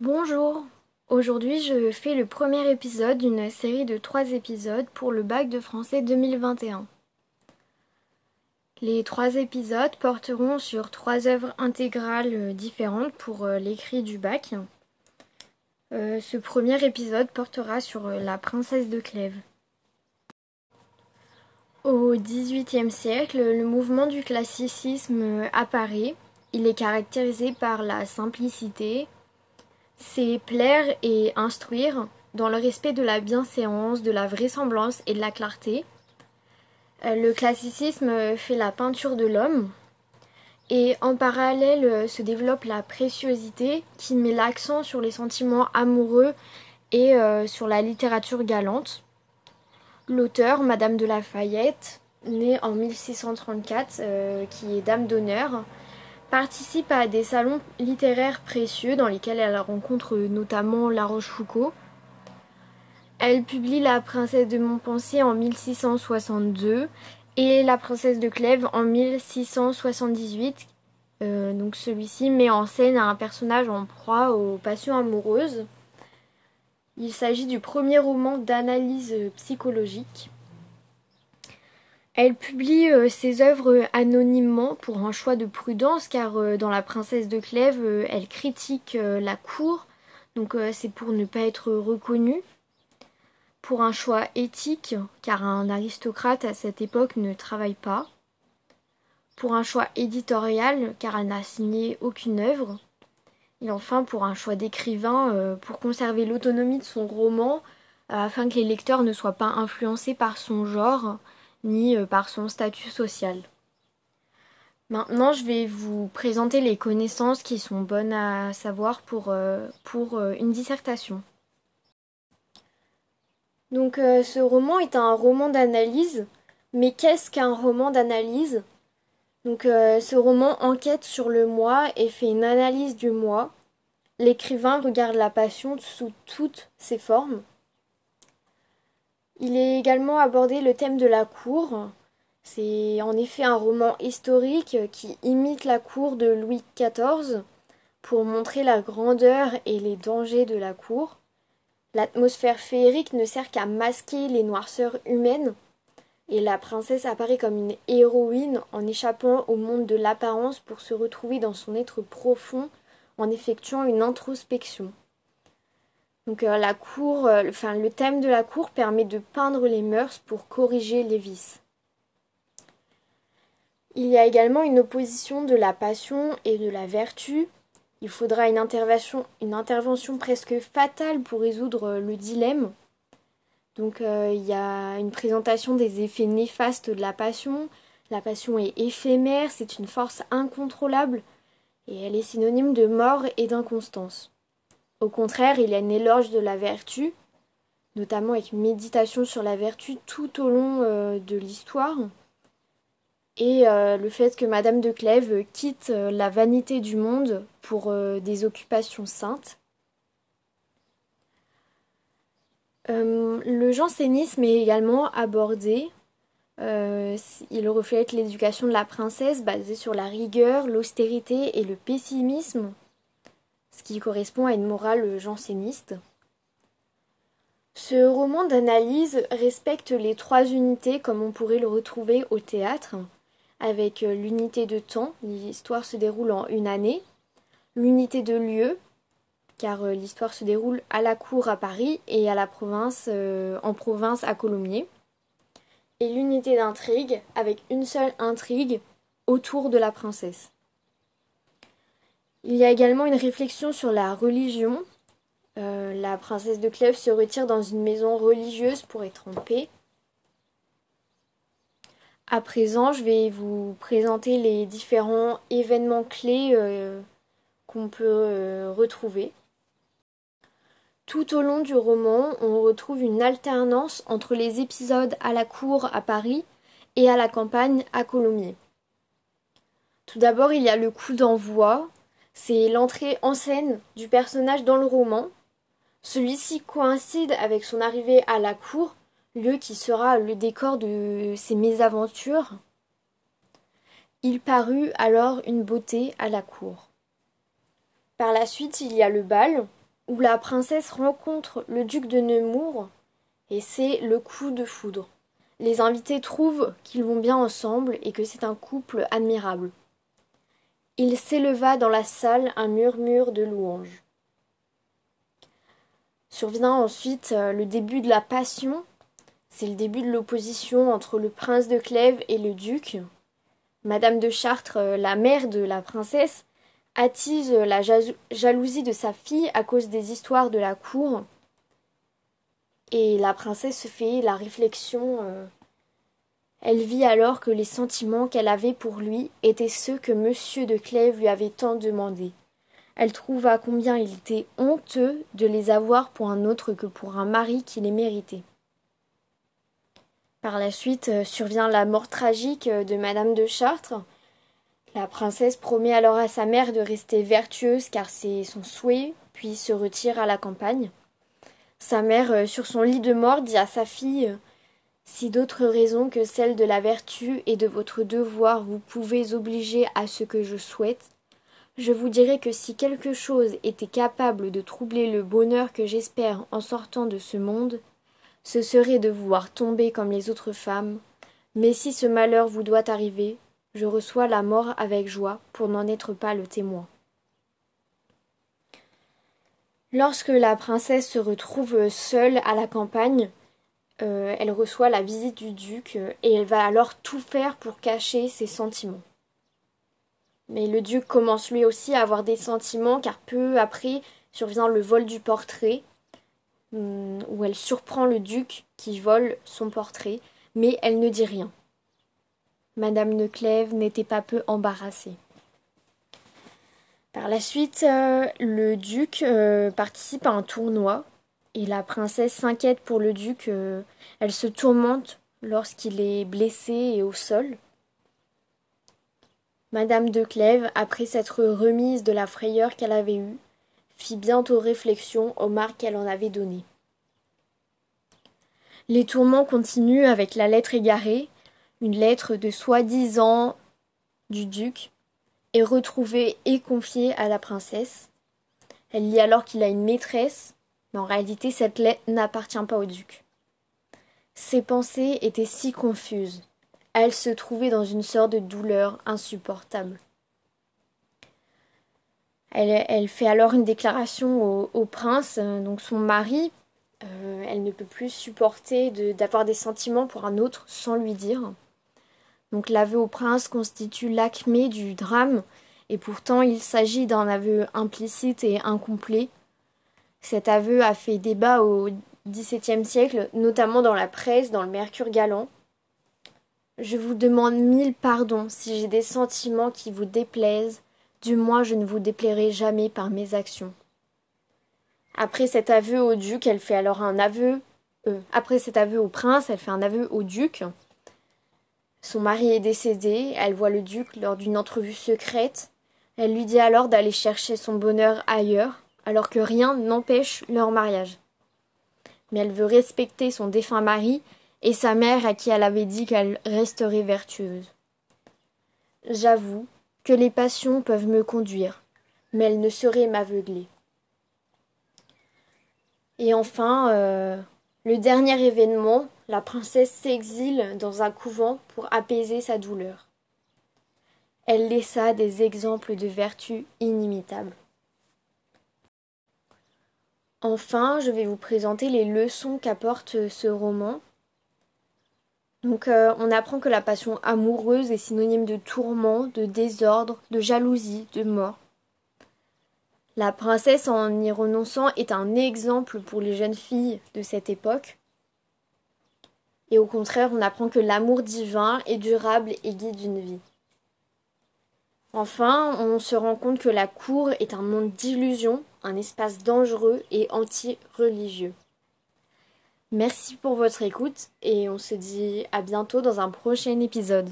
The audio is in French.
Bonjour, aujourd'hui je fais le premier épisode d'une série de trois épisodes pour le bac de français 2021. Les trois épisodes porteront sur trois œuvres intégrales différentes pour euh, l'écrit du bac. Euh, ce premier épisode portera sur euh, la princesse de Clèves. Au XVIIIe siècle, le mouvement du classicisme apparaît. Il est caractérisé par la simplicité, c'est plaire et instruire dans le respect de la bienséance, de la vraisemblance et de la clarté. Euh, le classicisme fait la peinture de l'homme et en parallèle euh, se développe la préciosité qui met l'accent sur les sentiments amoureux et euh, sur la littérature galante. L'auteur, Madame de Lafayette, née en 1634, qui est dame d'honneur, participe à des salons littéraires précieux dans lesquels elle rencontre notamment La Rochefoucauld. Elle publie La princesse de Montpensier en 1662 et La princesse de Clèves en 1678. Euh, donc celui-ci met en scène un personnage en proie aux passions amoureuses. Il s'agit du premier roman d'analyse psychologique. Elle publie euh, ses œuvres anonymement pour un choix de prudence car euh, dans La princesse de Clèves, euh, elle critique la cour, donc c'est pour ne pas être reconnue. Pour un choix éthique car un aristocrate à cette époque ne travaille pas. Pour un choix éditorial car elle n'a signé aucune œuvre. Et enfin pour un choix d'écrivain pour conserver l'autonomie de son roman afin que les lecteurs ne soient pas influencés par son genre ni euh, par son statut social. Maintenant, je vais vous présenter les connaissances qui sont bonnes à savoir pour, euh, pour euh, une dissertation. Donc ce roman est un roman d'analyse, mais qu'est-ce qu'un roman d'analyse? Donc ce roman enquête sur le moi et fait une analyse du moi. L'écrivain regarde la passion sous toutes ses formes. Il est également abordé le thème de la cour. C'est en effet un roman historique qui imite la cour de Louis XIV pour montrer la grandeur et les dangers de la cour. L'atmosphère féerique ne sert qu'à masquer les noirceurs humaines, et la princesse apparaît comme une héroïne en échappant au monde de l'apparence pour se retrouver dans son être profond en effectuant une introspection. Donc euh, la cour, euh, le thème de la cour permet de peindre les mœurs pour corriger les vices. Il y a également une opposition de la passion et de la vertu. Il faudra une intervention, presque fatale pour résoudre le dilemme. Donc euh, il y a une présentation des effets néfastes de la passion. La passion est éphémère, c'est une force incontrôlable et elle est synonyme de mort et d'inconstance. Au contraire, il y a une éloge de la vertu, notamment avec une méditation sur la vertu tout au long euh, de l'histoire. Et euh, le fait que Madame de Clèves quitte euh, la vanité du monde pour des occupations saintes. le jansénisme est également abordé. il reflète l'éducation de la princesse basée sur la rigueur, l'austérité et le pessimisme ce qui correspond à une morale janséniste. Ce roman d'analyse respecte les trois unités comme on pourrait le retrouver au théâtre, avec l'unité de temps, l'histoire se déroule en une année, l'unité de lieu, car l'histoire se déroule à la cour à Paris et à la euh, en province à Colomiers, et l'unité d'intrigue, avec une seule intrigue autour de la princesse. Il y a également une réflexion sur la religion. Euh, la princesse de Clèves se retire dans une maison religieuse pour être en paix. À présent, je vais vous présenter les différents événements clés euh, qu'on peut euh, retrouver. Tout au long du roman, on retrouve une alternance entre les épisodes à la cour à Paris et à la campagne à Colomiers. Tout d'abord, il y a le coup d'envoi, c'est l'entrée en scène du personnage dans le roman. Celui-ci coïncide avec son arrivée à la cour, lieu qui sera le décor de ses mésaventures. Il parut alors une beauté à la cour. Par la suite, il y a le bal, où la princesse rencontre le duc de Nemours, et c'est le coup de foudre. Les invités trouvent qu'ils vont bien ensemble et que c'est un couple admirable. Il s'éleva dans la salle un murmure de louanges. Survient ensuite euh, le début de la passion. C'est le début de l'opposition entre le prince de Clèves et le duc. Madame de Chartres, euh, la mère de la princesse, attise la jalousie de sa fille à cause des histoires de la cour. Et la princesse se fait la réflexion. Elle vit alors que les sentiments qu'elle avait pour lui étaient ceux que monsieur de Clèves lui avait tant demandés. Elle trouva combien il était honteux de les avoir pour un autre que pour un mari qui les méritait. Par la suite euh, survient la mort tragique euh, de madame de Chartres. La princesse promet alors à sa mère de rester vertueuse car c'est son souhait, puis se retire à la campagne. Sa mère, euh, sur son lit de mort, dit à sa fille Si d'autres raisons que celles de la vertu et de votre devoir vous pouvez obliger à ce que je souhaite, je vous dirais que si quelque chose était capable de troubler le bonheur que j'espère en sortant de ce monde, ce serait de vous voir tomber comme les autres femmes. Mais si ce malheur vous doit arriver, je reçois la mort avec joie pour n'en être pas le témoin. Lorsque la princesse se retrouve seule à la campagne, euh, elle reçoit la visite du duc et elle va alors tout faire pour cacher ses sentiments. Mais le duc commence lui aussi à avoir des sentiments car peu après survient le vol du portrait, hum, où elle surprend le duc qui vole son portrait, mais elle ne dit rien. Madame de Clèves n'était pas peu embarrassée. Par la suite, euh, le duc euh, participe à un tournoi et la princesse s'inquiète pour le duc. Euh, elle se tourmente lorsqu'il est blessé et au sol. Madame de Clèves, après s'être remise de la frayeur qu'elle avait eue, fit bientôt réflexion aux marques qu'elle en avait données. Les tourments continuent avec la lettre égarée, une lettre de soi-disant du duc, est retrouvée et confiée à la princesse. Elle lit alors qu'il a une maîtresse, mais en réalité cette lettre n'appartient pas au duc. Ses pensées étaient si confuses. Elle se trouvait dans une sorte de douleur insupportable. Elle, fait alors une déclaration au, prince, euh, donc son mari. Euh, elle ne peut plus supporter d'avoir des sentiments pour un autre sans lui dire. Donc l'aveu au prince constitue l'acmé du drame, et pourtant il s'agit d'un aveu implicite et incomplet. Cet aveu a fait débat au XVIIe siècle, notamment dans la presse, dans le Mercure galant. Je vous demande mille pardons si j'ai des sentiments qui vous déplaisent, du moins je ne vous déplairai jamais par mes actions. Après cet aveu au duc, elle fait alors un aveu. Euh, après cet aveu au prince, elle fait un aveu au duc. Son mari est décédé, elle voit le duc lors d'une entrevue secrète. Elle lui dit alors d'aller chercher son bonheur ailleurs, alors que rien n'empêche leur mariage. Mais elle veut respecter son défunt mari et sa mère à qui elle avait dit qu'elle resterait vertueuse. J'avoue que les passions peuvent me conduire, mais elles ne sauraient m'aveugler. Et enfin, euh, le dernier événement, la princesse s'exile dans un couvent pour apaiser sa douleur. Elle laissa des exemples de vertus inimitables. Enfin, je vais vous présenter les leçons qu'apporte ce roman donc euh, on apprend que la passion amoureuse est synonyme de tourment, de désordre, de jalousie, de mort. La princesse en y renonçant est un exemple pour les jeunes filles de cette époque. Et au contraire, on apprend que l'amour divin est durable et guide une vie. Enfin, on se rend compte que la cour est un monde d'illusions, un espace dangereux et anti-religieux. Merci pour votre écoute et on se dit à bientôt dans un prochain épisode.